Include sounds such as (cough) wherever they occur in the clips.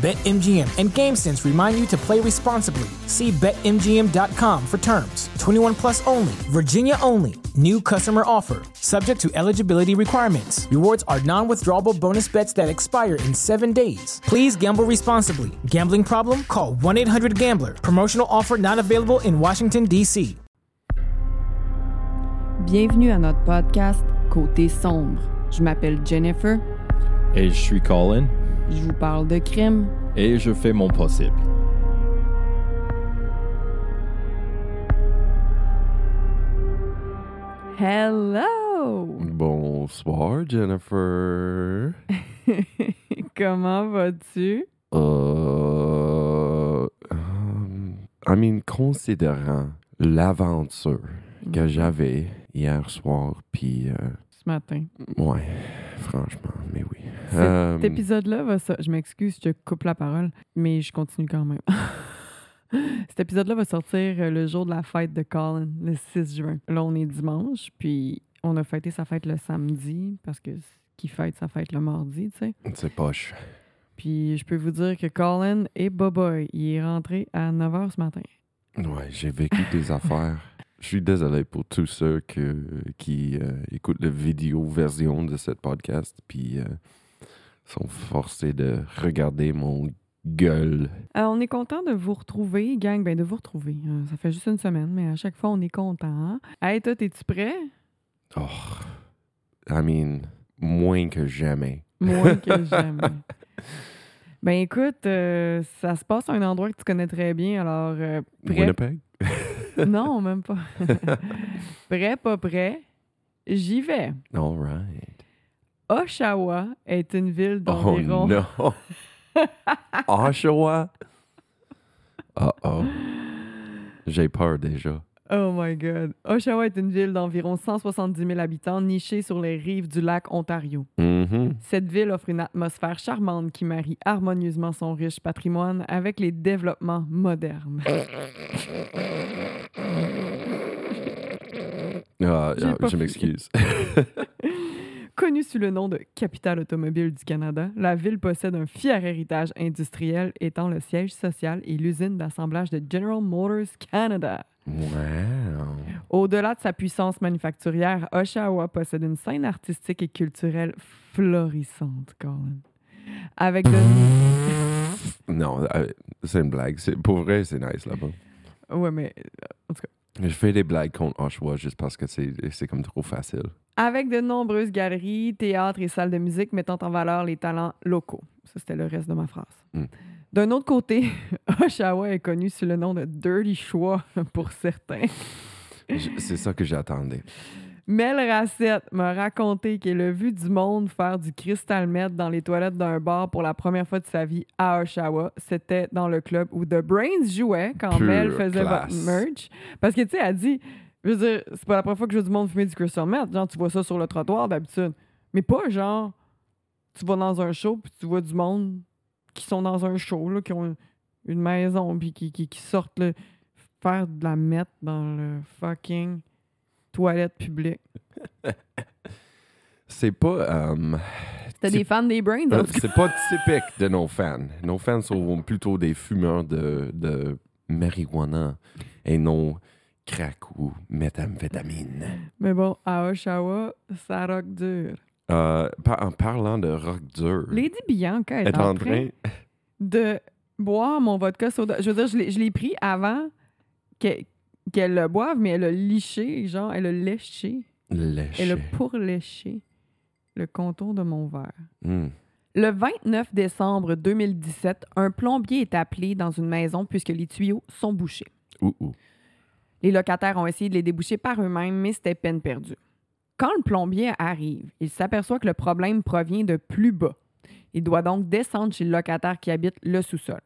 BetMGM and GameSense remind you to play responsibly. See BetMGM.com for terms. 21 plus only, Virginia only. New customer offer, subject to eligibility requirements. Rewards are non withdrawable bonus bets that expire in seven days. Please gamble responsibly. Gambling problem? Call 1 800 Gambler. Promotional offer not available in Washington, D.C. Bienvenue à notre podcast Côté sombre. Je m'appelle Jennifer. Et je suis Colin. Je vous parle de crime. Et je fais mon possible. Hello! Bonsoir, Jennifer. (laughs) Comment vas-tu? Euh, um, I mean, considérant l'aventure que j'avais hier soir, puis euh, Ce matin. ouais, franchement, mais oui. Cet Euh, épisode-là va so- Je m'excuse, je te coupe la parole, mais je continue quand même. (laughs) Cet épisode-là va sortir euh, le jour de la fête de Colin, le 6 juin. Là, on est dimanche, puis on a fêté sa fête le samedi, parce que qui fête sa fête le mardi, tu sais. c'est poche. Puis je peux vous dire que Colin est boboy. Il est rentré à 9 h ce matin. Ouais, j'ai vécu des (laughs) affaires. Je suis désolé pour tous ceux que, qui euh, écoutent la vidéo version de ce podcast, puis euh, sont forcés de regarder mon gueule. Euh, on est content de vous retrouver, gang. Ben, de vous retrouver. Euh, ça fait juste une semaine, mais à chaque fois, on est content. Hey, toi, es-tu prêt? Oh, I mean, moins que jamais. Moins que (laughs) jamais. Ben, écoute, euh, ça se passe à un endroit que tu connais très bien, alors euh, prêt? Winnipeg? (laughs) Non, même pas. (laughs) prêt, pas prêt? J'y vais. All right. Oshawa est une ville Oh d'environ... non! (laughs) Oshawa? Uh-oh. J'ai peur déjà. Oh my God. Oshawa est une ville d'environ 170 000 habitants nichée sur les rives du lac Ontario. Mhm. Cette ville offre une atmosphère charmante qui marie harmonieusement son riche patrimoine avec les développements modernes. Ah, ah, je m'excuse. (laughs) Connue sous le nom de capitale automobile du Canada, la ville possède un fier héritage industriel étant le siège social et l'usine d'assemblage de General Motors Canada. wow. Au-delà de sa puissance manufacturière, Oshawa possède une scène artistique et culturelle florissante, Colin. Avec de... Non, euh, c'est une blague. Pour vrai, c'est nice là-bas. Ouais, mais Je fais des blagues contre Oshawa juste parce que c'est comme trop facile. avec de nombreuses galeries, théâtres et salles de musique mettant en valeur les talents locaux. Ça, c'était le reste de ma phrase. Mm. D'un autre côté, (laughs) Oshawa est connu sous le nom de Dirty Shwa (laughs) pour certains. C'est ça que j'attendais. Mel Rassette m'a raconté qu'elle a vu du monde faire du crystal meth dans les toilettes d'un bar pour la première fois de sa vie à Oshawa. C'était dans le club où The Brains jouait quand Pure Mel faisait classe. votre merch. Parce que, tu sais, elle dit, je veux dire, c'est pas la première fois que je vois du monde fumer du crystal meth. Genre, tu vois ça sur le trottoir d'habitude. Mais pas genre, tu vas dans un show puis tu vois du monde qui sont dans un show, là, qui ont une, une maison puis qui, qui, qui sortent là, faire de la meth dans le fucking toilette publique. (laughs) C'est pas. euh, T'as des fans des Brains? euh, c'est pas typique de nos fans. Nos fans sont plutôt des fumeurs de, de marijuana et non crack ou méthamphétamine. Mais bon, à Oshawa, ça rock dur. Euh, par- en parlant de rock dur, Lady Bianca est, est en en train train. de boire mon vodka soda. Je veux dire, je l'ai- je l'ai pris avant que- qu'elle le boive, mais elle a liché, genre, elle a léché. Léché. Elle a pourléché le contour de mon verre. Hmm. Le 29 décembre 2017, un plombier est appelé dans une maison puisque les tuyaux sont bouchés. Ouh, ouh. Les locataires ont essayé de les déboucher par eux-mêmes, mais c'était peine perdue. Quand le plombier arrive, il s'aperçoit que le problème provient de plus bas. Il doit donc descendre chez le locataire qui habite le sous-sol.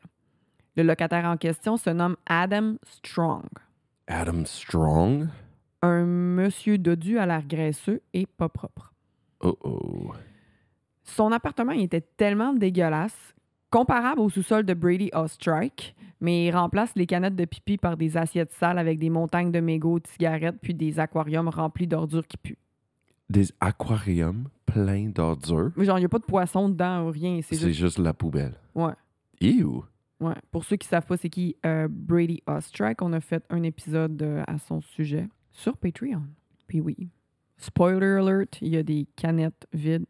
Le locataire en question se nomme Adam Strong. Adam Strong? Un monsieur dodu à l'air graisseux et pas propre. Oh oh. Son appartement il était tellement dégueulasse, comparable au sous-sol de Brady Ostrike, mais il remplace les canettes de pipi par des assiettes sales avec des montagnes de mégots, de cigarettes, puis des aquariums remplis d'ordures qui puent. Des aquariums pleins d'ordures? Mais genre, il n'y a pas de poisson dedans ou rien. C'est C'est juste. juste la poubelle. Ouais. Ew. Ouais. Pour ceux qui ne savent pas c'est qui euh, Brady Ostrike, on a fait un épisode euh, à son sujet sur Patreon. Puis oui. Spoiler alert, il y a des canettes vides.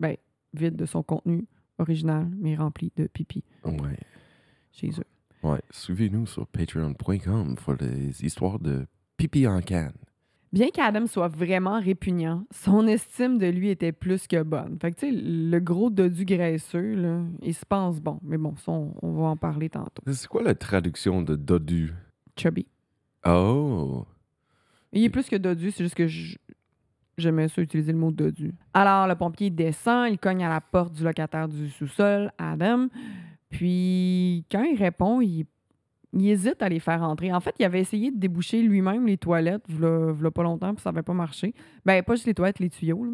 Ben, vides de son contenu original, mais remplies de pipi Ouais. chez eux. Ouais. Suivez-nous sur patreon.com pour les histoires de pipi en canne. Bien qu'Adam soit vraiment répugnant, son estime de lui était plus que bonne. Fait que, tu sais, le gros dodu graisseux, là, il se pense bon. Mais bon, ça, on, on va en parler tantôt. C'est quoi la traduction de dodu? Chubby. Oh. Il est plus que dodu, c'est juste que j'aimais ça utiliser le mot dodu. Alors, le pompier descend, il cogne à la porte du locataire du sous-sol, Adam. Puis, quand il répond, il, il hésite à les faire entrer. En fait, il avait essayé de déboucher lui-même les toilettes, v'là pas longtemps, puis ça n'avait pas marché. Ben, pas juste les toilettes, les tuyaux. là.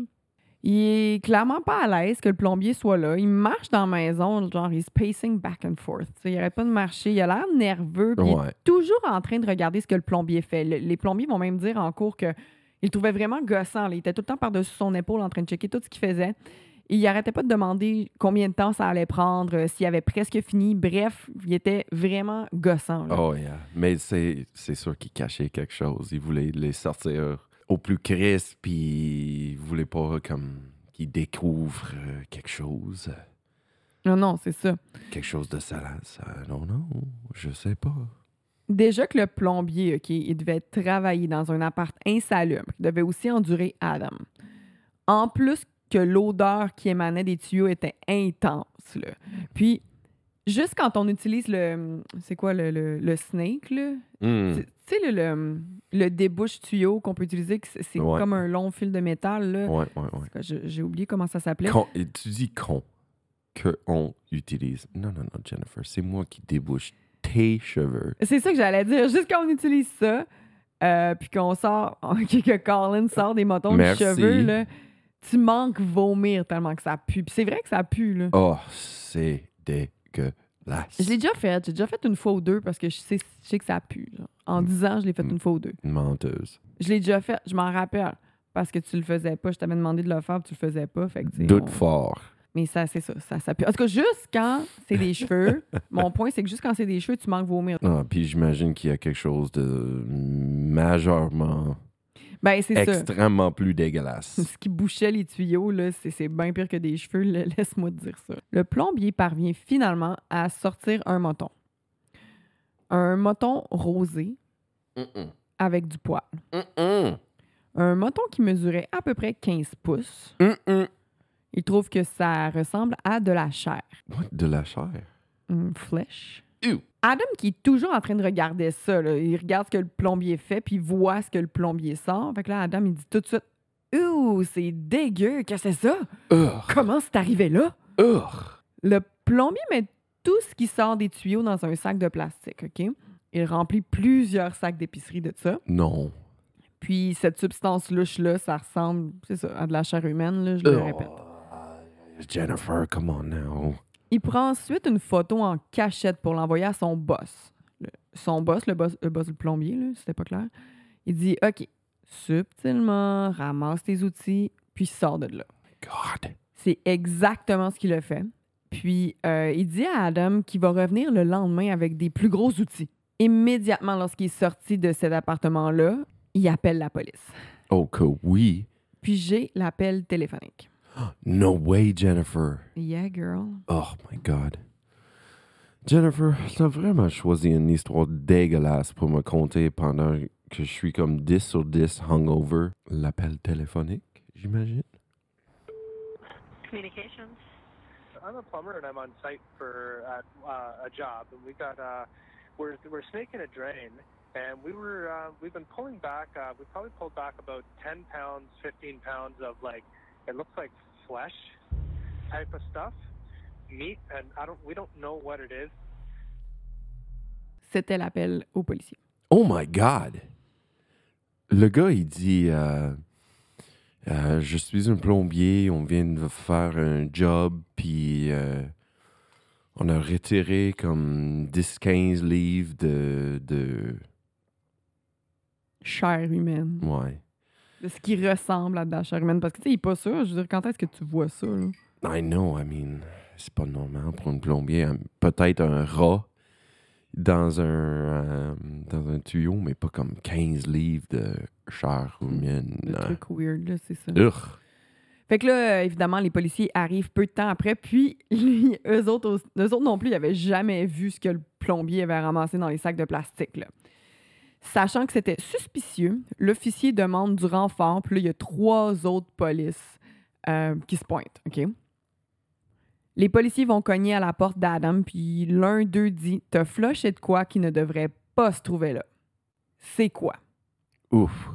Il est clairement pas à l'aise que le plombier soit là. Il marche dans la maison, genre, il se pacing back and forth. Tu sais, il arrête pas de marcher. Il a l'air nerveux. puis il est toujours en train de regarder ce que le plombier fait. Le- les plombiers vont même dire en cours que il le trouvait vraiment gossant. là. Il était tout le temps par-dessus son épaule en train de checker tout ce qu'il faisait. Il arrêtait pas de demander combien de temps ça allait prendre, euh, s'il avait presque fini. Bref, il était vraiment gossant. là. Oh, yeah. Mais c'est sûr qu'il cachait quelque chose. Il voulait les sortir au plus crisp, puis il voulait pas comme qu'ils découvrent euh, quelque chose. Non, non, c'est ça. Quelque chose de salace. Non, non, je sais pas. Déjà que le plombier, OK, il devait travailler dans un appart insalubre. Il devait aussi endurer Adam. En plus que l'odeur qui émanait des tuyaux était intense. Là. Puis, juste quand on utilise le... C'est quoi, le, le, le snake, là? Hmm. Tu sais, le, le, le débouche tuyau qu'on peut utiliser, c'est Ouais. comme un long fil de métal, là. Ouais, ouais, J'ai oublié comment ça s'appelait. Tu dis con que on utilise. Non, non, non, Jennifer, c'est moi qui débouche tes cheveux. C'est ça que j'allais dire. Juste quand on utilise ça, euh, puis qu'on sort, (laughs) que Colin sort des motons de cheveux, là, tu manques vomir tellement que ça pue. Puis c'est vrai que ça pue, là. Oh, c'est dégueulasse. Je l'ai déjà fait. J'ai déjà fait une fois ou deux parce que je sais, je sais que ça pue. En 10 ans, je l'ai fait une fois ou deux. Menteuse. Je l'ai déjà fait. Je m'en rappelle. Parce que tu le faisais pas. Je t'avais demandé de le faire, puis tu le faisais pas. Fait que, Doute on- fort. Mais ça, c'est ça, ça, ça pue. En tout cas, juste quand c'est des (laughs) cheveux, mon point, c'est que juste quand c'est des cheveux, tu manques vomir. Ah, puis j'imagine qu'il y a quelque chose de majeurement, Ben, c'est ça. extrêmement plus dégueulasse. (laughs) Ce qui bouchait les tuyaux, là, c'est, c'est bien pire que des cheveux, là, (laughs) laisse-moi te dire ça. Le plombier parvient finalement à sortir un moton. Un moton rosé avec du poil. Mm-mm. Un moton qui mesurait à peu près 15 pouces. Mm-mm. Il trouve que ça ressemble à de la chair. What, de la chair? Une flèche. Ew. Adam qui est toujours en train de regarder ça, là, il regarde ce que le plombier fait, puis il voit ce que le plombier sort. Fait que là, Adam, il dit tout de suite Ouh, c'est dégueu, qu'est-ce que c'est ça? Comment c'est arrivé là? Le plombier met tout ce qui sort des tuyaux dans un sac de plastique, OK? Il remplit plusieurs sacs d'épicerie de ça. Non. Puis cette substance louche-là, ça ressemble, c'est ça, à de la chair humaine, là, je le répète. Jennifer, come on now. Il prend ensuite une photo en cachette pour l'envoyer à son boss. Le- son boss, le boss, le boss du plombier, là, c'était pas clair. Il dit OK, subtilement, ramasse tes outils, puis sors de là. God. C'est exactement ce qu'il a fait. Puis euh, il dit à Adam qu'il va revenir le lendemain avec des plus gros outils. Immédiatement, lorsqu'il est sorti de cet appartement-là, il appelle la police. Oh, que oui. Puis j'ai l'appel téléphonique. (gasps) No way, Jennifer. Yeah, girl. Oh my God. Jennifer, t'as vraiment choisi une histoire dégueulasse pour me conter pendant que je suis comme 10 sur 10 hungover. L'appel téléphonique, j'imagine? Communications. I'm a plumber and I'm on site for uh, uh, a job, and we got uh, we're we're snaking a drain, and we were uh, we've been pulling back. Uh, we probably pulled back about 10 pounds, 15 pounds of like it looks like flesh type of stuff, meat, and I don't we don't know what it is. C'était l'appel aux policiers. Oh my God! Le gars, il dit euh, Euh, Je suis un plombier, on vient de faire un job, puis euh, on a retiré comme 10-15 livres de, de. Chair humaine. Ouais. De ce qui ressemble à de la chair humaine. Parce que, tu sais, il est pas sûr. Je veux dire, quand est-ce que tu vois ça, là? I know, I mean, c'est pas normal pour un plombier. Peut-être un rat dans un, euh, dans un tuyau, mais pas comme 15 livres de chair humaine. Le hein. truc weird, là, c'est ça. Fait que là, euh, évidemment, les policiers arrivent peu de temps après, puis (laughs) lui, eux, autres, eux autres non plus, ils n'avaient jamais vu ce que le plombier avait ramassé dans les sacs de plastique. là. Sachant que c'était suspicieux, l'officier demande du renfort, puis là, il y a trois autres polices euh, qui se pointent, OK? Les policiers vont cogner à la porte d'Adam, puis l'un d'eux dit « T'as flushé de quoi qui ne devrait pas se trouver là? C'est quoi? » Ouf.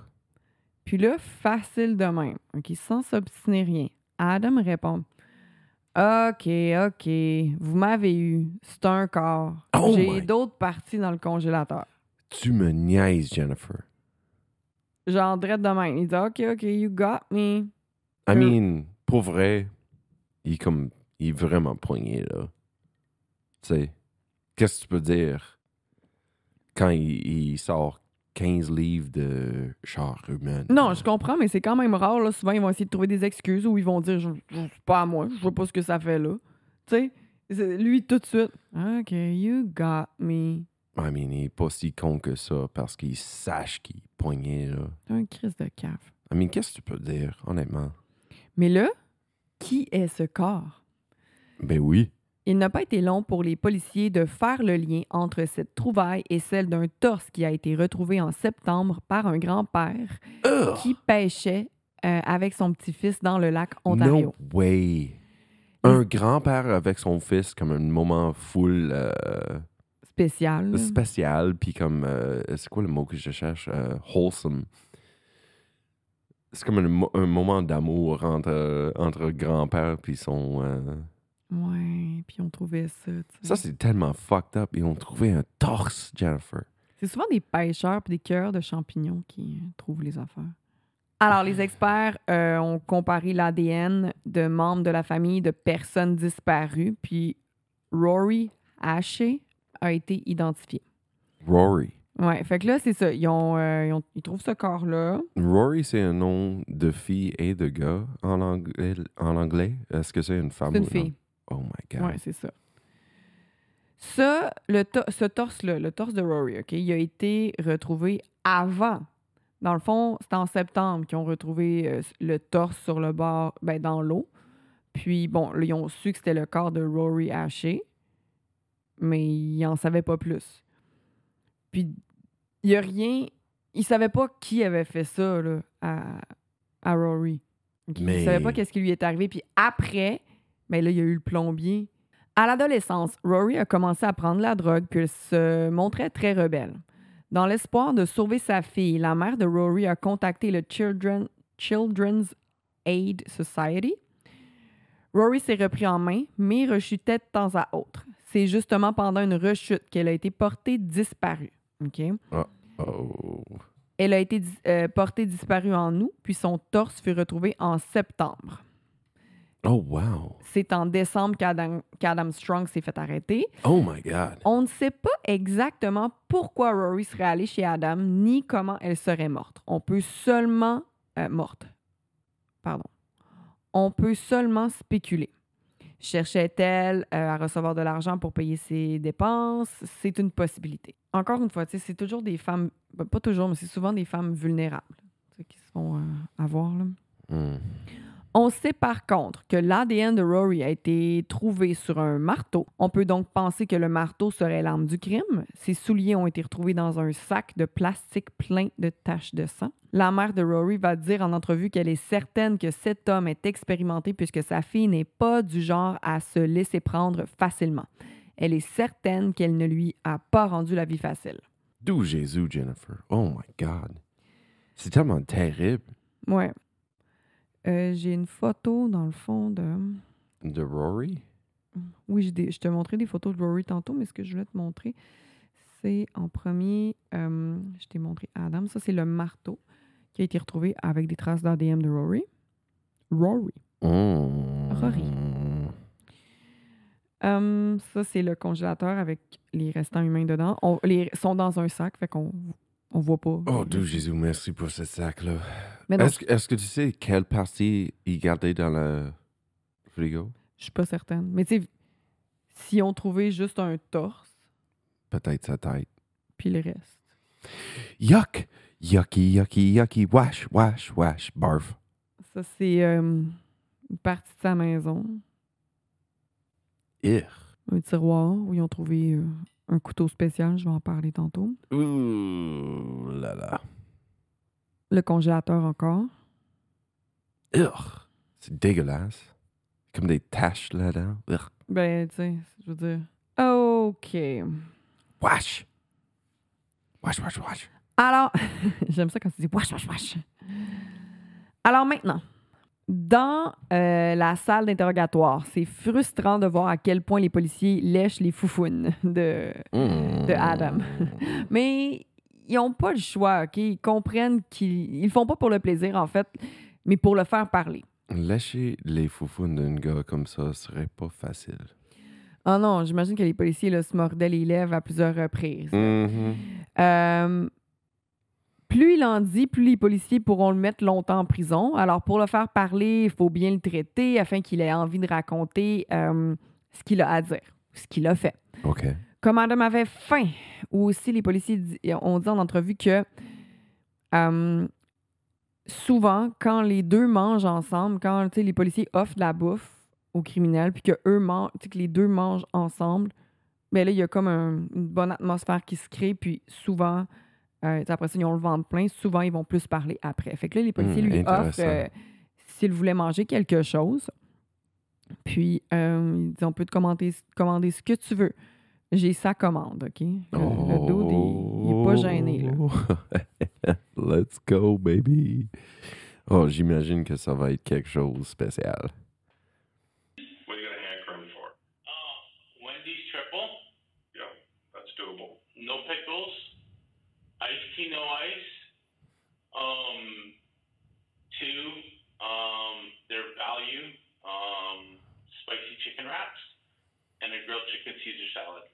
Puis là, facile de même, OK, sans s'obstiner rien. Adam répond OK, OK, vous m'avez eu, c'est un corps. Oh J'ai d'autres parties dans le congélateur. Tu me niaises, Jennifer. Genre, drette de même. Il dit OK, OK, you got me. I mean, pour vrai, il est comme. Il est vraiment poigné, là. Tu sais, qu'est-ce que tu peux dire quand il, il sort 15 livres de chair humaine? Non, je comprends, mais c'est quand même rare. Là. Souvent, ils vont essayer de trouver des excuses ou ils vont dire je, pas à moi, je vois pas ce que ça fait là. Tu sais, lui, tout de suite OK, you got me. I mean, il est pas si con que ça parce qu'il sache qu'il est poigné, là. C'est un crise de cave. I mean, qu'est-ce que tu peux dire, honnêtement? Mais là, qui est ce corps? Ben oui. Il n'a pas été long pour les policiers de faire le lien entre cette trouvaille et celle d'un torse qui a été retrouvé en septembre par un grand-père qui pêchait euh, avec son petit-fils dans le lac Ontario. No way. Un grand-père avec son fils comme un moment full euh, Spécial. spécial, puis comme. euh, c'est quoi le mot que je cherche? Euh, wholesome. C'est comme un, mo- un moment d'amour entre, entre grand-père puis son. euh, Ouais, puis on trouvait ça. Ça, c'est tellement fucked up. Ils ont trouvé un torse, Jennifer. C'est souvent des pêcheurs et des cueilleurs de champignons qui euh, trouvent les affaires. Alors, les experts euh, ont comparé l'ADN de membres de la famille de personnes disparues, puis Rory Haché a été identifié. Rory. Ouais, fait que là, c'est ça. Ils, ont, euh, ils, ont- ils trouvent ce corps-là. Rory, c'est un nom de fille et de gars en anglais. En anglais. Est-ce que c'est une femme C'est une ou fille. Oh my God. Ouais, c'est ça. Ça, le to- ce torse-là, le torse de Rory, OK, il a été retrouvé avant. Dans le fond, c'est en septembre qu'ils ont retrouvé euh, le torse sur le bord, ben, dans l'eau. Puis, bon, là, ils ont su que c'était le corps de Rory Haché, mais ils n'en savaient pas plus. Puis, il n'y a rien. Ils ne savaient pas qui avait fait ça là, à, à Rory. OK? Ils Mais- ne savaient pas qu'est-ce qui lui est arrivé. Puis après, ben là, il y a eu le plombier. À l'adolescence, Rory a commencé à prendre la drogue puis se montrait très rebelle. Dans l'espoir de sauver sa fille, la mère de Rory a contacté le Children- Children's Aid Society. Rory s'est repris en main, mais rechutait de temps à autre. C'est justement pendant une rechute qu'elle a été portée disparue. OK? Oh. Elle a été euh, portée disparue en août, puis son torse fut retrouvé en septembre. Oh, wow. C'est en décembre qu'Adam qu'Adam Strong s'est fait arrêter. Oh my God. On ne sait pas exactement pourquoi Rory serait allée chez Adam, ni comment elle serait morte. On peut seulement... euh, morte. Pardon. On peut seulement spéculer. Cherchait-elle euh, à recevoir de l'argent pour payer ses dépenses? C'est une possibilité. Encore une fois, c'est toujours des femmes... Pas toujours, mais c'est souvent des femmes vulnérables qui se font euh, avoir. Là. Hmm. On sait par contre que l'ADN de Rory a été trouvé sur un marteau. On peut donc penser que le marteau serait l'arme du crime. Ses souliers ont été retrouvés dans un sac de plastique plein de taches de sang. La mère de Rory va dire en entrevue qu'elle est certaine que cet homme est expérimenté puisque sa fille n'est pas du genre à se laisser prendre facilement. Elle est certaine qu'elle ne lui a pas rendu la vie facile. D'où Jésus, Jennifer? Oh my God. C'est tellement terrible. Ouais. Euh, J'ai une photo, dans le fond, de... De Rory? Oui, j'ai des- je te montrais des photos de Rory tantôt, mais ce que je voulais te montrer, c'est en premier, euh, je t'ai montré Adam. Ça, c'est le marteau qui a été retrouvé avec des traces d'ADN de Rory. Rory. Mm. Rory. Euh, ça, c'est le congélateur avec les restants humains dedans. On, les sont dans un sac, fait qu'on on voit pas. Oh, Dieu Jésus, merci pour ce sac-là. Est-ce que, tu sais quelle partie il gardait dans le frigo? je suis pas certaine. Mais tu sais, si on trouvait juste un torse, Peut-être sa tête. puis le reste. Yuck! Yucky, yucky, yucky. Wash, wash, wash. Barf. Ça, c'est euh, une partie de sa maison. Ugh. un tiroir où ils ont trouvé euh, un couteau spécial, je vais en parler tantôt. Ouh là là. Le congélateur encore. C'est dégueulasse. Comme des taches là-dedans. Ben, tu sais, je veux dire. OK. Wash! Wash, wash, wash. Alors, (laughs) j'aime ça quand tu dis wash, wash, wash. Alors maintenant, dans euh, la salle d'interrogatoire, c'est frustrant de voir à quel point les policiers lèchent les foufounes de, Mm. de Adam. (laughs) Mais ils n'ont pas le choix, OK? Ils comprennent qu'ils ils le font pas pour le plaisir, en fait, mais pour le faire parler. Lâcher les foufounes d'un gars comme ça serait pas facile. Ah non, j'imagine que les policiers là, se mordaient les lèvres à plusieurs reprises. Mhm. Euh, plus il en dit, plus les policiers pourront le mettre longtemps en prison. Alors, pour le faire parler, il faut bien le traiter afin qu'il ait envie de raconter euh, ce qu'il a à dire, ce qu'il a fait. OK. Comme Adam avait faim, ou aussi les policiers ont dit en entrevue que euh, souvent, quand les deux mangent ensemble, quand les policiers offrent de la bouffe aux criminels, puis que eux que les deux mangent ensemble, mais là, il y a comme un- une bonne atmosphère qui se crée, puis souvent, euh, après ça, ils ont le ventre plein, souvent, ils vont plus parler après. Fait que là, les policiers Hmm, lui offrent euh, s'il voulait manger quelque chose. Puis, euh, il dit, on peut te commander, commander ce que tu veux. J'ai sa commande, OK? Le, le dude, il, il est pas gêné, là. là. (laughs) Let's go, baby. Oh, j'imagine que ça va être quelque chose de spécial. What are you gonna hand curly for? Uh, Wendy's triple, Yeah, that's doable. no pickles, iced tea, no ice. Um, two, um, their value, um, spicy chicken wraps, and a grilled chicken Caesar salad.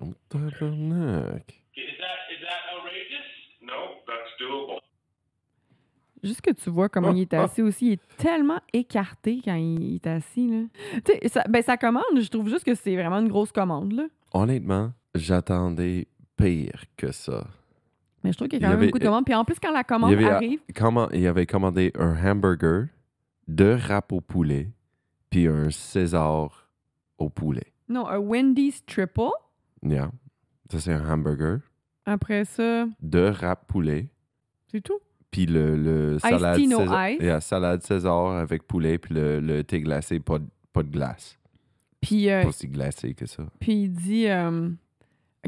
Oh, tabarnak. Is that is that outrageous? No, that's doable. Juste que tu vois comment il est assis aussi, il est tellement écarté quand il est assis, là. Tu sais, ça- ben, sa commande, je trouve juste que c'est vraiment une grosse commande, là. Honnêtement, j'attendais pire que ça. Mais je trouve qu'il y a quand même avait- beaucoup de commandes. Puis en plus, quand la commande Il avait- arrive, Comment il avait commandé un hamburger, deux râpes au poulet, puis un César au poulet. non, un Wendy's triple. Yeah. Ça, c'est un hamburger. Après ça, Deux râpes poulet, c'est tout. puis le, le salade, no César, ice. Yeah, salade César avec poulet, puis le, le thé glacé, pas de, pas de glace. Puis, euh, Pas si glacé que ça. puis il dit, euh,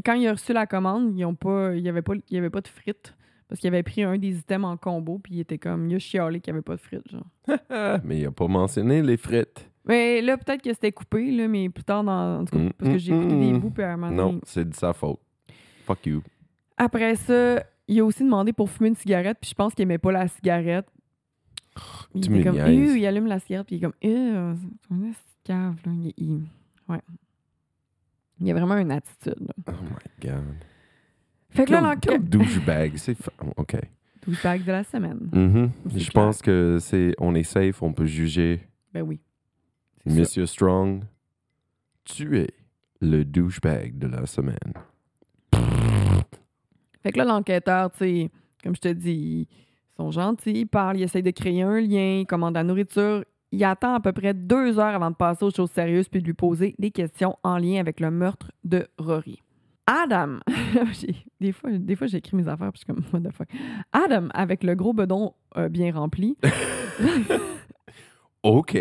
quand il a reçu la commande, ils ont pas, il n'y avait, pas- il y avait pas de frites. Parce qu'il avait pris un des items en combo, puis il était comme, il a chialé qu'il n'y avait pas de frites, genre. (laughs) Mais il a pas mentionné les frites. Mais là, peut-être que c'était coupé, là, mais plus tard, dans, en tout cas, Mm, parce que j'ai écouté mm, des mm. bouts, puis à un moment Non, donné- c'est de sa faute. Fuck you. Après ça, il a aussi demandé pour fumer une cigarette, puis je pense qu'il aimait pas la cigarette. Il Tu était me comme. Euh, il allume la cigarette, puis il est comme, euh, c'est cave, là. Il, il- ouais. Il y a vraiment une attitude, là. Oh my god. Fait que là, l'enquête. douchebag. C'est fa- OK. Douchebag de la semaine. Mhm. C'est Je clair. pense que c'est on est safe, on peut juger Ben oui. Ça. Monsieur Strong. Tu es le douchebag de la semaine. Fait que là, l'enquêteur, tu sais, comme je te dis, ils sont gentils, ils parlent, ils essayent de créer un lien, ils commandent la nourriture. Il attend à peu près deux heures avant de passer aux choses sérieuses puis de lui poser des questions en lien avec le meurtre de Rory. Adam, (laughs) j'ai- des fois, des fois j'écris mes affaires puis je suis comme, what the fuck. Adam, avec le gros bedon euh, bien rempli, (laughs) OK.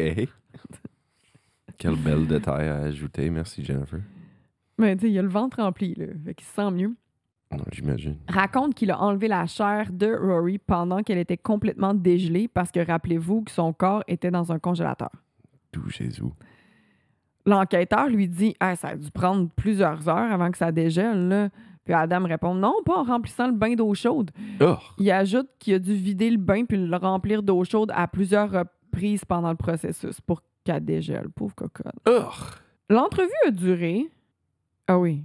Quel bel détail à ajouter. Merci, Jennifer. mais tu sais, il a le ventre rempli, là, fait qu'il se sent mieux. Non, j'imagine. raconte qu'il a enlevé la chair de Rory pendant qu'elle était complètement dégelée parce que rappelez-vous que son corps était dans un congélateur. Tout Jésus. L'enquêteur lui dit Ah, ça a dû prendre plusieurs heures avant que ça dégèle. Là. Puis Adam répond Non, pas en remplissant le bain d'eau chaude. Oh! Il ajoute qu'il a dû vider le bain puis le remplir d'eau chaude à plusieurs reprises pendant le processus pour qu'elle dégèle. Pauvre cocotte. L'entrevue a duré. Ah oui.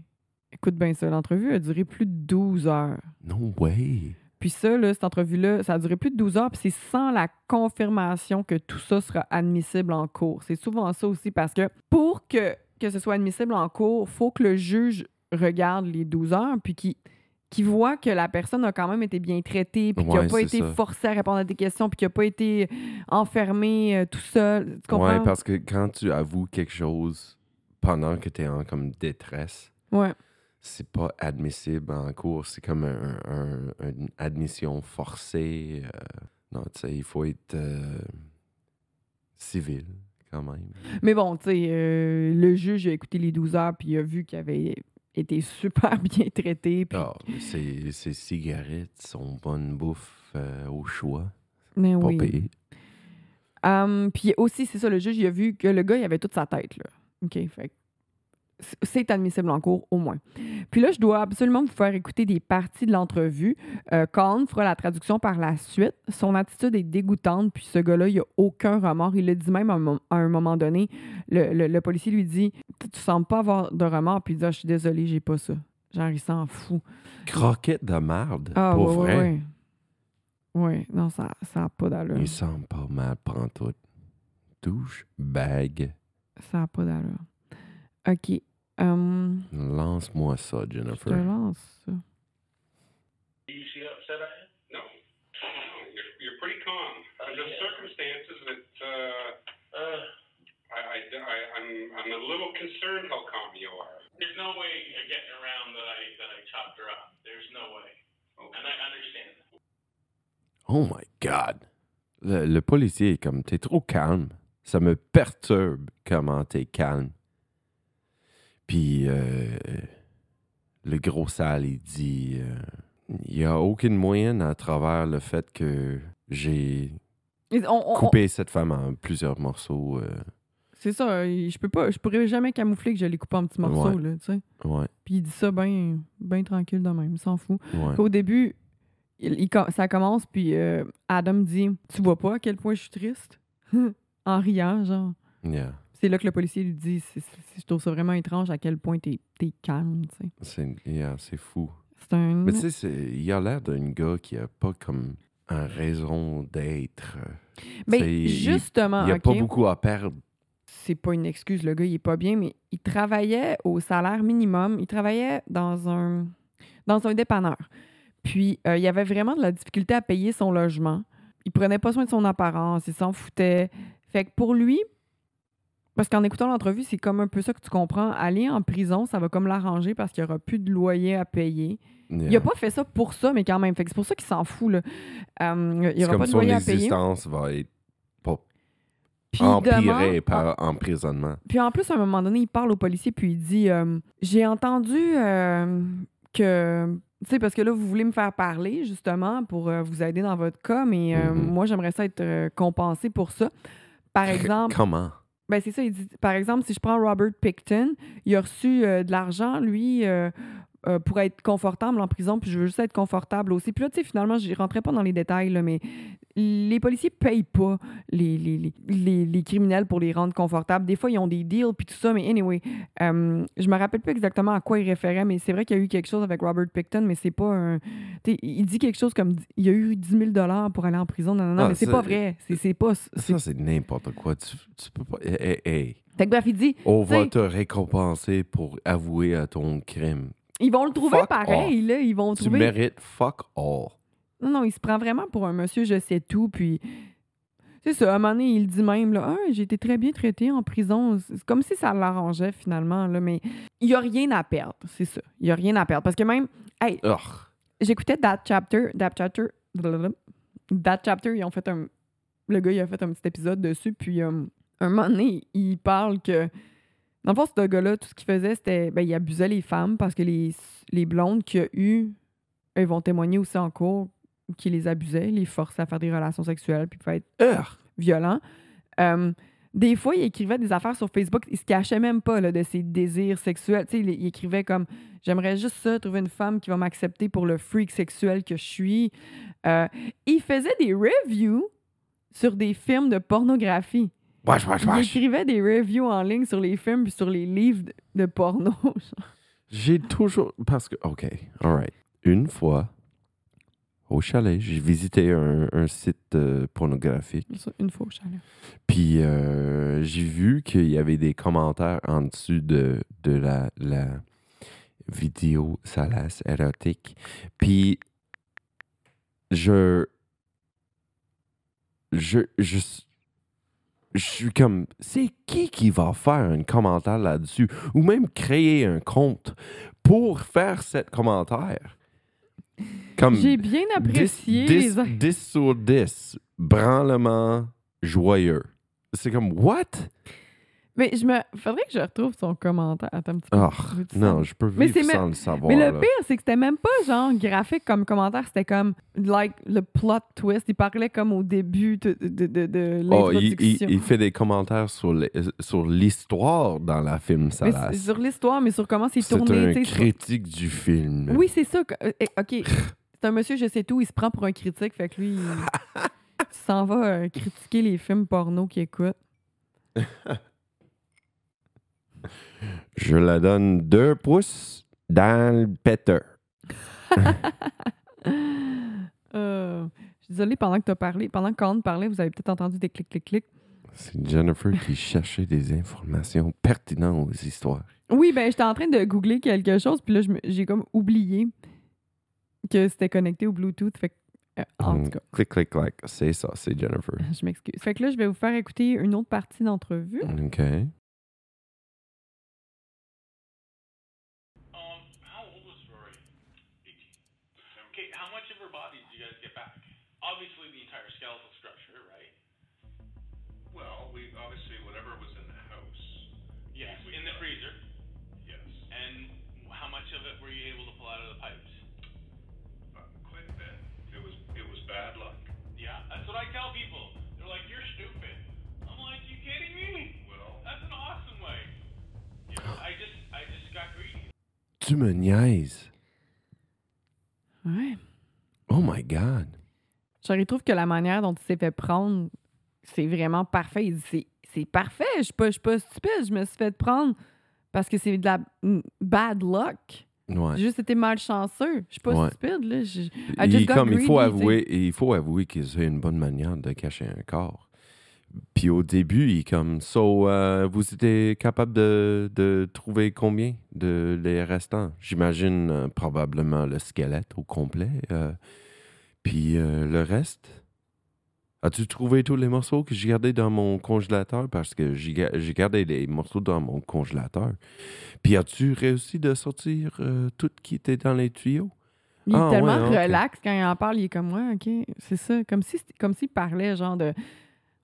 Écoute bien ça. L'entrevue a duré plus de 12 heures. No way! Puis ça, là, cette entrevue-là, ça a duré plus de 12 heures, puis c'est sans la confirmation que tout ça sera admissible en cours. C'est souvent ça aussi, parce que pour que, que ce soit admissible en cours, faut que le juge regarde les 12 heures, puis qu'il qu'il voit que la personne a quand même été bien traitée, puis qu'il n'a Ouais, pas été ça. forcé à répondre à des questions, puis qu'il n'a pas été enfermé euh, tout seul. Tu comprends? Ouais, parce que quand tu avoues quelque chose pendant que tu es en comme détresse, Ouais. c'est pas admissible en cours. C'est comme un, un- une admission forcée. euh, non, tu sais, il faut être euh, civil quand même. Mais bon, tu sais, euh, le juge a écouté les 12 heures, puis il a vu qu'il avait été super (laughs) bien traité. Puis... Ah, ses cigarettes, son bonne bouffe euh, au choix. Mais Pas oui. payé. Um, puis aussi, c'est ça, le juge, il a vu que le gars, il avait toute sa tête, là. OK, fait c'est admissible en cours, au moins. Puis là, je dois absolument vous faire écouter des parties de l'entrevue. Euh, Colin fera la traduction par la suite. Son attitude est dégoûtante, puis ce gars-là, il a aucun remords. Il le dit même à un, mom- à un moment donné. Le, le- le policier lui dit « Tu sembles pas avoir de remords. » Puis il dit Ah, Je suis désolé, j'ai pas ça. » Genre, il s'en fout. Croquette de marde, Ah, pour ouais, vrai? Ouais, non, ça n'a pas d'allure. Il sent pas mal, prend tout. Douche, bag. Ça n'a pas d'allure. OK. Um, Lance-moi ça, je te Jennifer. lance ça. You see how upset I am? No, no, you're, you're pretty calm. Under the circumstances, it, uh, Uh, I, I, I, I'm, I'm a little concerned how calm you are. there's no way of getting around that I that I chopped her up. There's no way, Okay. and I understand. Oh my God. Le, le policier est comme, t'es trop calme. Ça me perturbe comment t'es calme. Puis euh, le gros sale, il dit, euh, il n'y a aucune moyenne à travers le fait que j'ai on- coupé cette femme en plusieurs morceaux. euh, C'est ça, je peux pas, je pourrais jamais camoufler que je l'ai coupé en petits morceaux, Ouais. là, tu sais. ouais, Puis il dit ça bien ben tranquille de même, il s'en fout. ouais. Au début, il- il com- ça commence, puis euh, Adam dit Tu vois pas à quel point je suis triste (laughs) En riant, genre. Yeah. C'est là que le policier lui dit Je trouve ça vraiment étrange à quel point t'es es calme. C'est yeah, fou. Un. Mais tu sais, il a l'air d'un gars qui a pas comme un raison d'être. Ben, Tu sais, il- justement, Il n'y a pas beaucoup à perdre. c'est pas une excuse, le gars, il est pas bien, mais il travaillait au salaire minimum. Il travaillait dans un, dans un dépanneur. Puis, euh, il avait vraiment de la difficulté à payer son logement. Il prenait pas soin de son apparence, il s'en foutait. Fait que pour lui, parce qu'en écoutant l'entrevue, c'est comme un peu ça que tu comprends. Aller en prison, ça va comme l'arranger parce qu'il n'y aura plus de loyer à payer. Il a pas fait ça pour ça, mais quand même. Fait que c'est pour ça qu'il s'en fout. Là. Euh, il n'y aura pas de son loyer à payer. existence va être pas empirée par emprisonnement. Puis en plus, à un moment donné, il parle au policier, puis il dit euh, J'ai entendu euh, que. Tu sais, parce que là, vous voulez me faire parler, justement, pour euh, vous aider dans votre cas, mais euh, Mhm. moi, j'aimerais ça être euh, compensé pour ça. Par (laughs) exemple, Comment? Ben c'est ça, il dit Par exemple, si je prends Robert Picton, il a reçu euh, de l'argent, lui. euh, euh, pour être confortable en prison, puis je veux juste être confortable aussi. Puis là, tu sais, finalement, je rentrais pas dans les détails, là, mais les policiers payent pas les, les, les, les- criminels pour les rendre confortables. Des fois, ils ont des deals, puis tout ça, mais anyway, euh, je me rappelle plus exactement à quoi il référait, mais c'est vrai qu'il y a eu quelque chose avec Robert Picton, mais c'est pas un... tu il dit quelque chose comme, il y a eu 10 000 pour aller en prison. Non, non, non, Ah, mais c'est pas vrai. C'est c'est pas... Ça, c'est n'importe quoi. Tu, tu peux pas. Hey, hey. Fait que bref, il dit, On va te récompenser pour avouer à ton crime. ils vont le trouver Fuck pareil, là, ils vont le Tu trouver... mérites fuck all. Non, non, il se prend vraiment pour un monsieur je sais tout, puis... C'est ça, à un moment donné, il dit même, là, Ah, j'ai été très bien traité en prison. C'est comme si ça l'arrangeait, finalement, là, mais il n'y a rien à perdre, c'est ça. Il n'y a rien à perdre. Parce que même, hey, j'écoutais That Chapter, That Chapter. That Chapter, ils ont fait un... Le gars, il a fait un petit épisode dessus, puis euh, un moment donné, il parle que... Dans le fond, ce gars-là, tout ce qu'il faisait, c'était. Ben, il abusait les femmes parce que les, les blondes qu'il a eues, elles vont témoigner aussi en cours qu'il les abusait, les forçait à faire des relations sexuelles, puis pouvait être Urgh! violent. Euh, des fois, il écrivait des affaires sur Facebook, il se cachait même pas là, de ses désirs sexuels. Il, il écrivait comme J'aimerais juste ça, trouver une femme qui va m'accepter pour le freak sexuel que je suis. Euh, il faisait des reviews sur des films de pornographie. Wesh, wesh, Il wesh. écrivait des reviews en ligne sur les films puis sur les livres de, de porno. (laughs) J'ai toujours. Parce que. OK, alright. Une fois, au chalet, j'ai visité un, un site euh, pornographique. Une fois au chalet. Puis euh, j'ai vu qu'il y avait des commentaires en dessus de, de la, la vidéo salace érotique. Puis je. Je. Je. Je suis comme, c'est qui qui va faire un commentaire là-dessus? Ou même créer un compte pour faire cet commentaire? Comme J'ai bien apprécié 10, les. 10 sur 10, branlement joyeux. C'est comme, what? Mais je me. Faudrait que je retrouve son commentaire. Attends un petit peu. Ah, non, je peux Mais vivre c'est sans même- le savoir. Mais le là. pire, c'est que c'était même pas genre graphique comme commentaire, c'était comme like le plot twist. Il parlait comme au début de, de, de, de Oh, il, il- l'introduction. il fait des commentaires sur les- sur l'histoire dans la film Mais Salas. c'est sur l'histoire, mais sur comment c'est C'est tourné. un sais, sur- critique du film. Oui, c'est ça. euh, eh, OK. (laughs) C'est un monsieur, je sais tout, il se prend pour un critique, fait que lui, il, il (laughs) s'en va euh, critiquer les films porno qu'il écoute. (laughs) Je la donne deux pouces dans le péteur. (laughs) Euh, je suis désolée, pendant que tu as parlé, pendant que Colin parlait, vous avez peut-être entendu des clics, clics, clics. C'est Jennifer qui (laughs) cherchait des informations pertinentes aux histoires. Oui, ben j'étais en train de googler quelque chose, puis là, j'ai comme oublié que c'était connecté au Bluetooth. Fait que, euh, en tout cas, Clic, clic, clic. C'est ça, c'est Jennifer. (laughs) je m'excuse. Fait que là, je vais vous faire écouter une autre partie d'entrevue. OK. Tu me niaises. Ouais. Oh my God. Je trouve que la manière dont il s'est fait prendre, c'est vraiment parfait. Il dit, c'est, parfait. Je suis pas, je suis pas stupide. Je me suis fait prendre parce que c'est de la bad luck. Ouais. J'ai juste été malchanceux. Je suis pas Ouais. stupide, là. Il, just got comme, il faut avouer, il faut avouer que c'est une bonne manière de cacher un corps. Puis au début, il est comme, so, euh, vous étiez capable de, de trouver combien de les restants? J'imagine euh, probablement le squelette au complet. euh, puis euh, le reste? As-tu trouvé tous les morceaux que j'ai gardés dans mon congélateur? Parce que j'ai ga- j'ai gardé les morceaux dans mon congélateur. Puis as-tu réussi de sortir tout qui était dans les tuyaux? Il est Ah, tellement ouais, relax quand il en parle. Il est comme, ouais, OK, c'est ça. Comme si comme s'il parlait, genre de,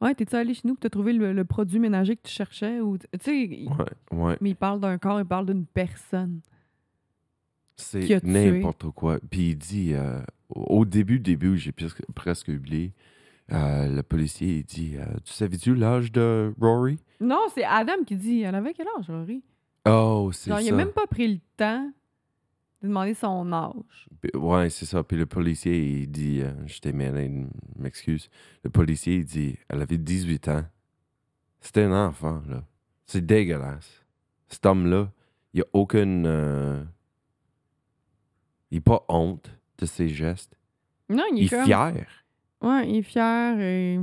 ouais, t'es-tu allé chez nous pour te trouver le, le produit ménager que tu cherchais? Ou, tu sais, il- Ouais, ouais. mais il parle d'un corps, il parle d'une personne. C'est n'importe quoi. Puis il dit, euh, au au début, début, j'ai presque, oublié, euh, le policier, il dit, euh, tu savais-tu l'âge de Rory? Non, c'est Adam qui dit, elle avait quel âge, Rory? Oh, c'est Genre, ça. il a même pas pris le temps de demander son âge. Ouais, c'est ça. Puis le policier, il dit, euh, je t'ai mêlé, une- m'excuse. Le policier, il dit, elle avait 18 ans. C'était un enfant, là. C'est dégueulasse. Cet homme-là, il a aucune... euh, Il n'a pas honte de ses gestes. Non, il est, Il est comme... fier. Ouais, il est fier et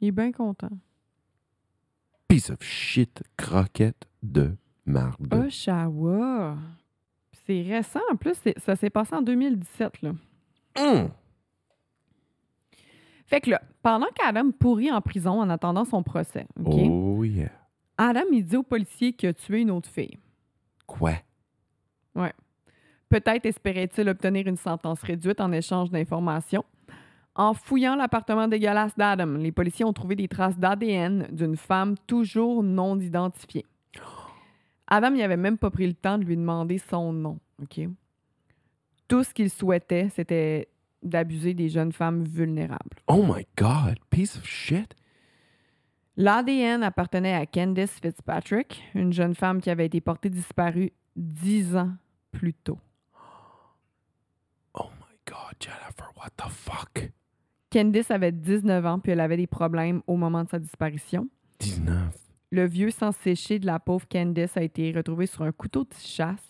il est bien content. Piece of shit, croquette de marde. Oshawa. C'est récent, en plus, ça s'est passé en 2017, là. Hum! Fait que là, pendant qu'Adam pourrit en prison en attendant son procès? Oh yeah. Adam, il dit au policier qu'il a tué une autre fille. Quoi? Peut-être espérait-il obtenir une sentence réduite en échange d'informations. En fouillant l'appartement dégueulasse d'Adam, les policiers ont trouvé des traces d'ADN d'une femme toujours non identifiée. Adam, il avait même pas pris le temps de lui demander son nom, OK? Tout ce qu'il souhaitait, c'était d'abuser des jeunes femmes vulnérables. Oh my God, piece of shit. L'ADN appartenait à Candice Fitzpatrick, une jeune femme qui avait été portée disparue dix ans plus tôt. Oh my God, Jennifer, what the fuck? Candice avait 19 ans, puis elle avait des problèmes au moment de sa disparition. 19. Le vieux sang séché de la pauvre Candice a été retrouvé sur un couteau de chasse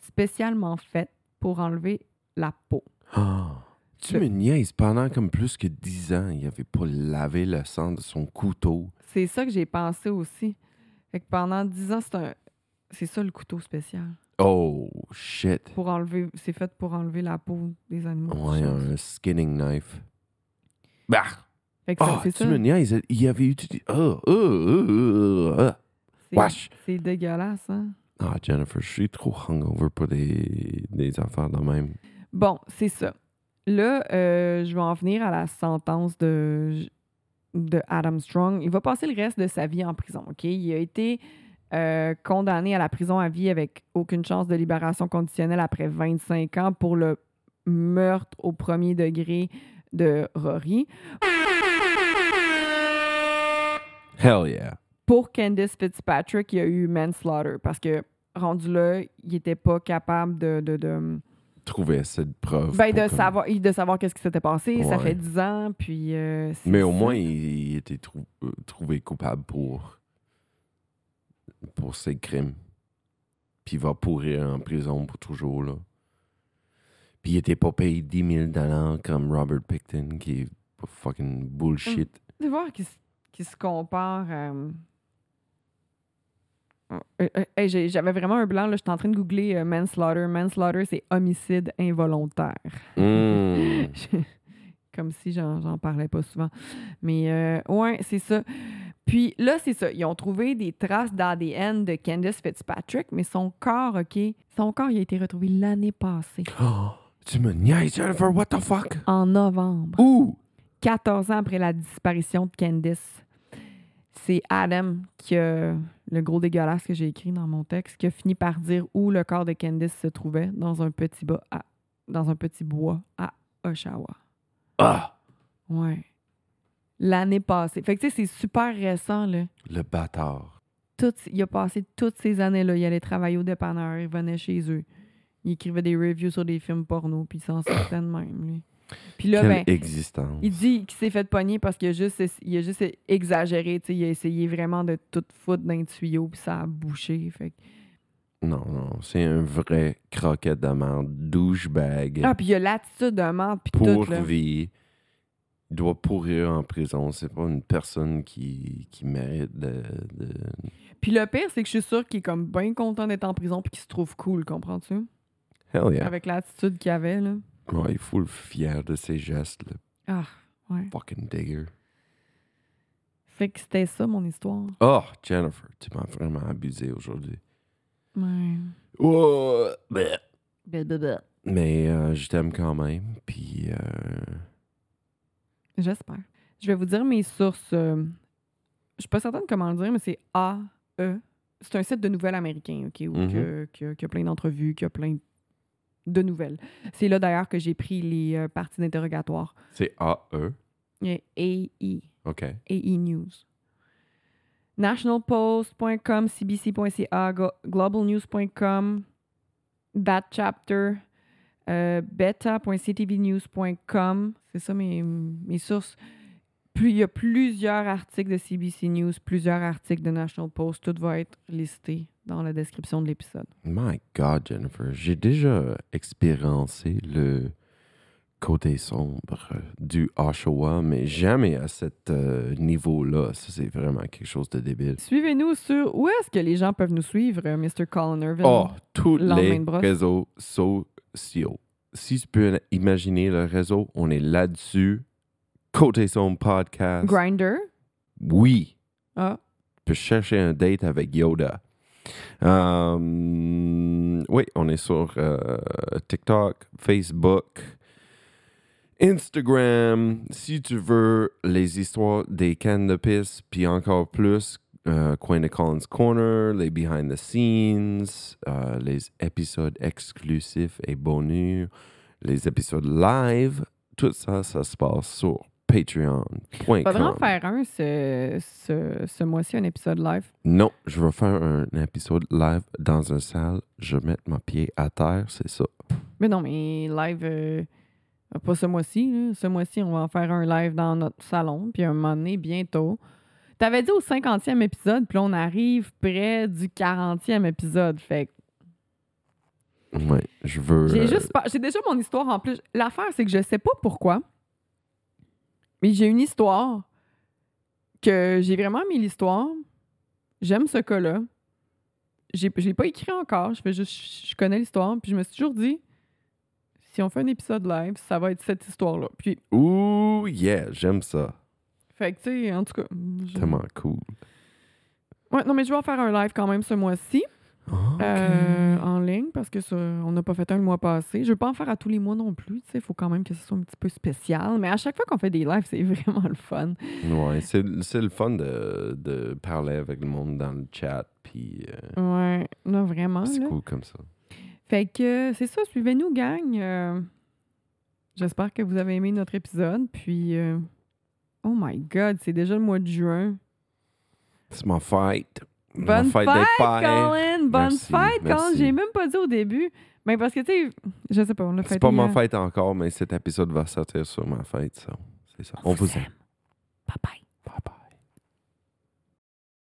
spécialement fait pour enlever la peau. Ah. Tu Le- me niaises, pendant comme plus que 10 ans, il avait pas lavé le sang de son couteau. C'est ça que j'ai pensé aussi. Fait que pendant 10 ans, c'est un... C'est ça le couteau spécial. Oh shit. Pour enlever... C'est fait pour enlever la peau des animaux. Ouais, un skinning knife. Bah! Fait que ça- Ah, tu ça. me niaises, il avait utilisé. Oh, oh, oh, oh, oh. C'est- Wesh! C'est dégueulasse, hein? Ah, Jennifer, je suis trop hungover pour des, des affaires de même. Bon, c'est ça. Là, euh, je vais en venir à la sentence de, de Adam Strong. Il va passer le reste de sa vie en prison, OK? Il a été euh, condamné à la prison à vie avec aucune chance de libération conditionnelle après 25 ans pour le meurtre au premier degré de Rory. Hell yeah. Pour Candice Fitzpatrick, il y a eu manslaughter parce que rendu là, il n'était pas capable de- de- de Trouver cette preuve. Ben, de comme- savoir, de savoir qu'est-ce qui s'était passé. Ça fait 10 ans, puis... euh, Mais au moins, il, il était trou- euh, trouvé coupable pour, pour ses crimes. Puis il va pourrir en prison pour toujours, là. Puis il était pas payé 10 000 comme Robert Picton, qui est fucking bullshit. De voir qui, s- qui se compare à... Euh, euh, hey, j'ai- J'avais vraiment un blanc, là. J'étais en train de googler euh, manslaughter. Manslaughter, c'est homicide involontaire. (laughs) Mm. Comme si j'en j'en parlais pas souvent. Mais euh, ouais, c'est ça. Puis là, c'est ça. Ils ont trouvé des traces d'ADN de Candice Fitzpatrick, mais son corps, OK, son corps, il a été retrouvé l'année passée, Oh, (gasps) tu me niaises, Jennifer, what the fuck? en novembre. Ouh! 14 ans après la disparition de Candice. C'est Adam qui a, le gros dégueulasse que j'ai écrit dans mon texte, qui a fini par dire où le corps de Candice se trouvait dans un petit, bas à- dans un petit bois à Oshawa. Ah! Ouais. L'année passée. Fait que tu sais, c'est super récent, là. Le bâtard. Tout, il a passé toutes ces années-là. Il allait travailler au dépanneur, il venait chez eux. Il écrivait des reviews sur des films porno, puis il s'en sortait de même, lui. Puis là, Quelle ben, existence. il dit qu'il s'est fait pogner parce qu'il a juste, il a juste exagéré. Il a essayé vraiment de tout foutre dans le tuyau, puis ça a bouché. Fait Non, non, c'est un vrai croquette de merde, douchebag, Ah, puis il a l'attitude de menthe, puis pour tout. Là. vie. Il doit pourrir en prison. C'est pas une personne qui, qui mérite de, de- Puis le pire, c'est que je suis sûre qu'il est comme bien content d'être en prison, puis qu'il se trouve cool, comprends-tu? Hell yeah. Avec l'attitude qu'il avait, là. Ouais, il faut le fier de ses gestes, Ah, ouais. fucking digger. Fait que c'était ça, mon histoire. Oh, Jennifer, tu m'as vraiment abusé aujourd'hui. Ouais. Oh, bleh. Mais euh, je t'aime quand même, puis euh, J'espère. Je vais vous dire mes sources. euh, je suis pas certaine comment le dire, mais c'est AE. C'est un site de nouvelles américain, OK, où Mhm. que- que- qui a plein d'entrevues, qui a plein de nouvelles. C'est là d'ailleurs que j'ai pris les euh, parties d'interrogatoire. c'est AE. AI, OK. AI News. Nationalpost.com, cbc.ca, globalnews.com, Bad Chapter, euh, beta.ctvnews.com. C'est ça mes, mes sources. Puis il y a plusieurs articles de CBC News, plusieurs articles de National Post. Tout va être listé dans la description de l'épisode. My God, Jennifer, j'ai déjà expériencé le côté sombre du Oshawa, mais jamais à ce niveau-là. Ça, c'est vraiment quelque chose de débile. Suivez-nous sur où est-ce que les gens peuvent nous suivre, euh, Mr. Colin Irvin? Oh, tous les réseaux sociaux. Si tu peux imaginer le réseau, on est là-dessus. Côté sombre podcast. Grinder. Oui. Ah, Tu peux chercher un date avec Yoda. Euh, oui, on est sur euh, TikTok, Facebook, Instagram. Si tu veux les histoires des cannes de puis encore plus, euh, Coin Collins Corner, les behind the scenes, euh, les épisodes exclusifs et bonus, les épisodes live. Tout ça, ça se passe sur patreon.com. Faudrait en faire un ce, ce, ce mois-ci, un épisode live? Non, je vais faire un épisode live dans une salle. Je vais mettre mon pied à terre, c'est ça. Mais non, mais live, euh, pas ce mois-ci. là. Ce mois-ci, on va en faire un live dans notre salon. Puis un moment donné, bientôt. T'avais dit au 50e épisode, puis là, on arrive près du 40e épisode. Fait que Ouais, je veux. j'ai euh, juste pas- J'ai déjà mon histoire en plus. L'affaire, c'est que je sais pas pourquoi. Mais j'ai une histoire que j'ai vraiment aimé l'histoire. J'aime ce cas-là. J'ai- Je l'ai pas écrit encore. Je fais juste. Je connais l'histoire. Puis je me suis toujours dit. Si on fait un épisode live, ça va être cette histoire-là. Puis, Ouh, yeah, j'aime ça. fait que, tu sais, en tout cas. je- Tellement cool. Ouais, non, mais je vais en faire un live quand même ce mois-ci. Ok. euh, en ligne parce que ça, on n'a pas fait un le mois passé. Je veux pas en faire à tous les mois non plus. Il faut quand même que ce soit un petit peu spécial. Mais à chaque fois qu'on fait des lives, c'est (laughs) vraiment le fun. Ouais, c'est c'est le fun de, de parler avec le monde dans le chat, puis euh, Ouais, non, vraiment. c'est cool comme ça. Fait que c'est ça, suivez-nous, gang. Euh, J'espère que vous avez aimé notre épisode. Puis, oh my God, c'est déjà le mois de juin. C'est ma fête. Bonne fête, fête. Colin! Bonne Merci, fête, Colin! merci. J'ai même pas dit au début. Mais parce que, tu sais, je sais pas, on l'a fait. C'est pas ma fête encore, mais cet épisode va sortir sur ma fête, ça. C'est ça. On vous aime. Bye bye.